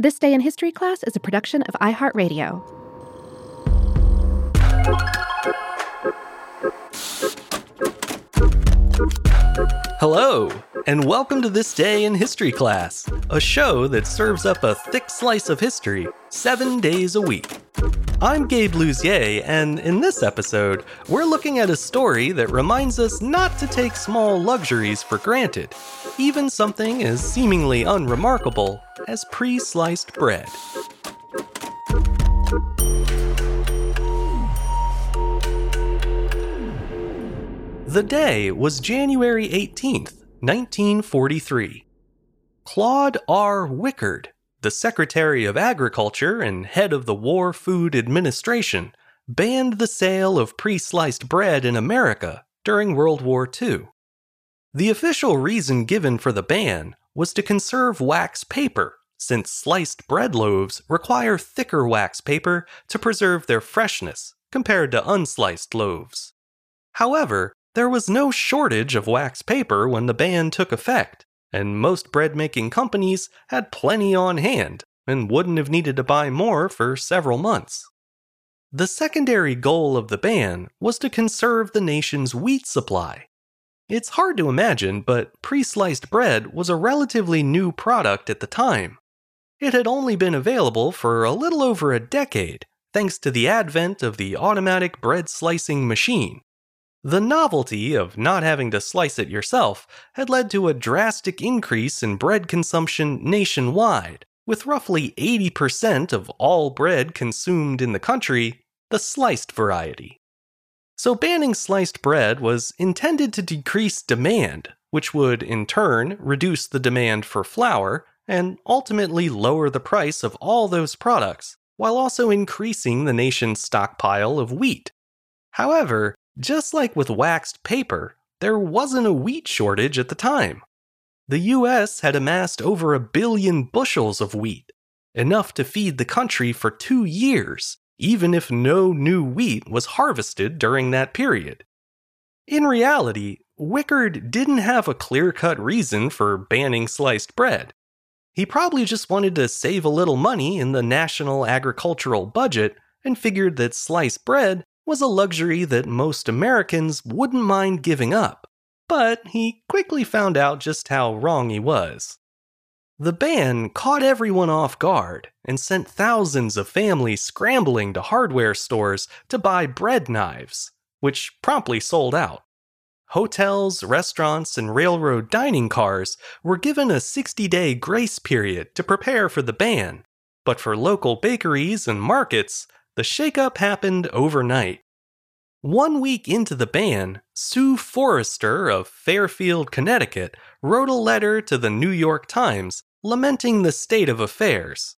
This Day in History class is a production of iHeartRadio. Hello, and welcome to This Day in History class, a show that serves up a thick slice of history seven days a week. I'm Gabe Luzier, and in this episode, we're looking at a story that reminds us not to take small luxuries for granted, even something as seemingly unremarkable as pre sliced bread. The day was January 18th, 1943. Claude R. Wickard, the Secretary of Agriculture and head of the War Food Administration, banned the sale of pre sliced bread in America during World War II. The official reason given for the ban was to conserve wax paper, since sliced bread loaves require thicker wax paper to preserve their freshness compared to unsliced loaves. However, there was no shortage of wax paper when the ban took effect, and most bread making companies had plenty on hand and wouldn't have needed to buy more for several months. The secondary goal of the ban was to conserve the nation's wheat supply. It's hard to imagine, but pre sliced bread was a relatively new product at the time. It had only been available for a little over a decade, thanks to the advent of the automatic bread slicing machine, the novelty of not having to slice it yourself had led to a drastic increase in bread consumption nationwide, with roughly 80% of all bread consumed in the country the sliced variety. So, banning sliced bread was intended to decrease demand, which would in turn reduce the demand for flour and ultimately lower the price of all those products, while also increasing the nation's stockpile of wheat. However, just like with waxed paper, there wasn't a wheat shortage at the time. The US had amassed over a billion bushels of wheat, enough to feed the country for two years, even if no new wheat was harvested during that period. In reality, Wickard didn't have a clear cut reason for banning sliced bread. He probably just wanted to save a little money in the national agricultural budget and figured that sliced bread was a luxury that most Americans wouldn't mind giving up, but he quickly found out just how wrong he was. The ban caught everyone off guard and sent thousands of families scrambling to hardware stores to buy bread knives, which promptly sold out. Hotels, restaurants, and railroad dining cars were given a 60 day grace period to prepare for the ban, but for local bakeries and markets, the shakeup happened overnight. One week into the ban, Sue Forrester of Fairfield, Connecticut, wrote a letter to the New York Times lamenting the state of affairs.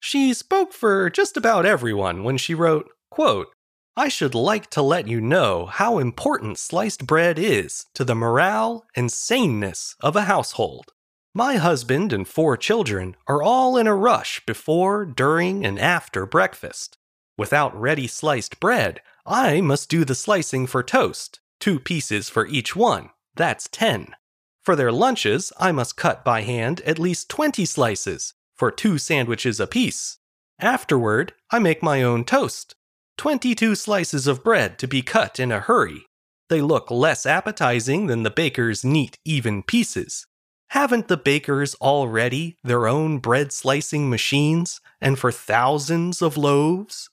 She spoke for just about everyone when she wrote, quote, I should like to let you know how important sliced bread is to the morale and saneness of a household. My husband and four children are all in a rush before, during, and after breakfast. Without ready sliced bread, I must do the slicing for toast, two pieces for each one. That's 10. For their lunches, I must cut by hand at least 20 slices, for two sandwiches apiece. Afterward, I make my own toast. 22 slices of bread to be cut in a hurry. They look less appetizing than the baker's neat, even pieces. Haven't the bakers already their own bread slicing machines, and for thousands of loaves?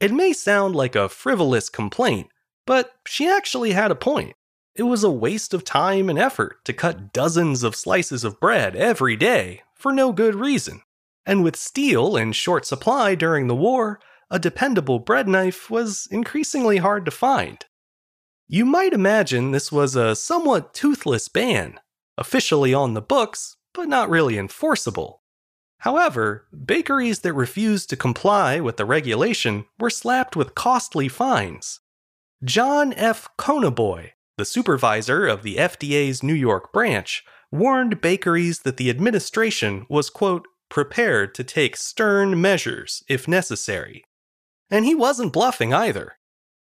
It may sound like a frivolous complaint, but she actually had a point. It was a waste of time and effort to cut dozens of slices of bread every day for no good reason. And with steel in short supply during the war, a dependable bread knife was increasingly hard to find. You might imagine this was a somewhat toothless ban, officially on the books, but not really enforceable. However, bakeries that refused to comply with the regulation were slapped with costly fines. John F. Conaboy, the supervisor of the FDA's New York branch, warned bakeries that the administration was, quote, prepared to take stern measures if necessary. And he wasn't bluffing either.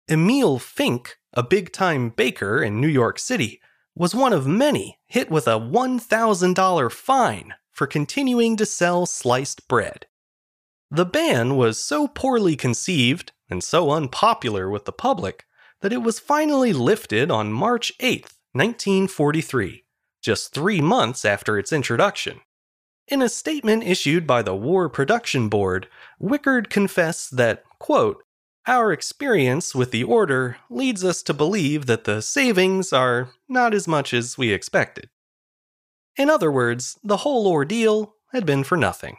Emil Fink, a big time baker in New York City, was one of many hit with a $1,000 fine for continuing to sell sliced bread. The ban was so poorly conceived and so unpopular with the public that it was finally lifted on March 8, 1943, just three months after its introduction. In a statement issued by the War Production Board, Wickard confessed that, quote, our experience with the order leads us to believe that the savings are not as much as we expected. In other words, the whole ordeal had been for nothing.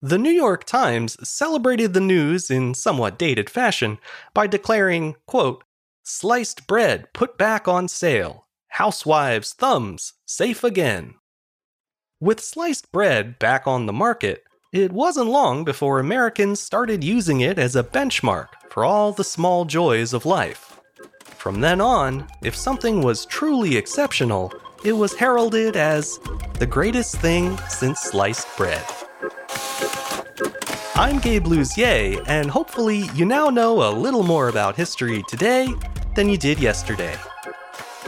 The New York Times celebrated the news in somewhat dated fashion by declaring, quote, Sliced bread put back on sale. Housewives' thumbs safe again. With sliced bread back on the market, it wasn't long before Americans started using it as a benchmark for all the small joys of life. From then on, if something was truly exceptional, it was heralded as the greatest thing since sliced bread. I'm Gabe Luzier, and hopefully you now know a little more about history today than you did yesterday.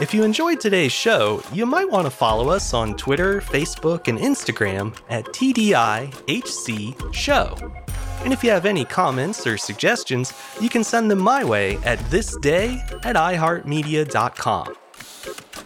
If you enjoyed today's show, you might want to follow us on Twitter, Facebook, and Instagram at TDIHC Show. And if you have any comments or suggestions, you can send them my way at thisday at iHeartMedia.com.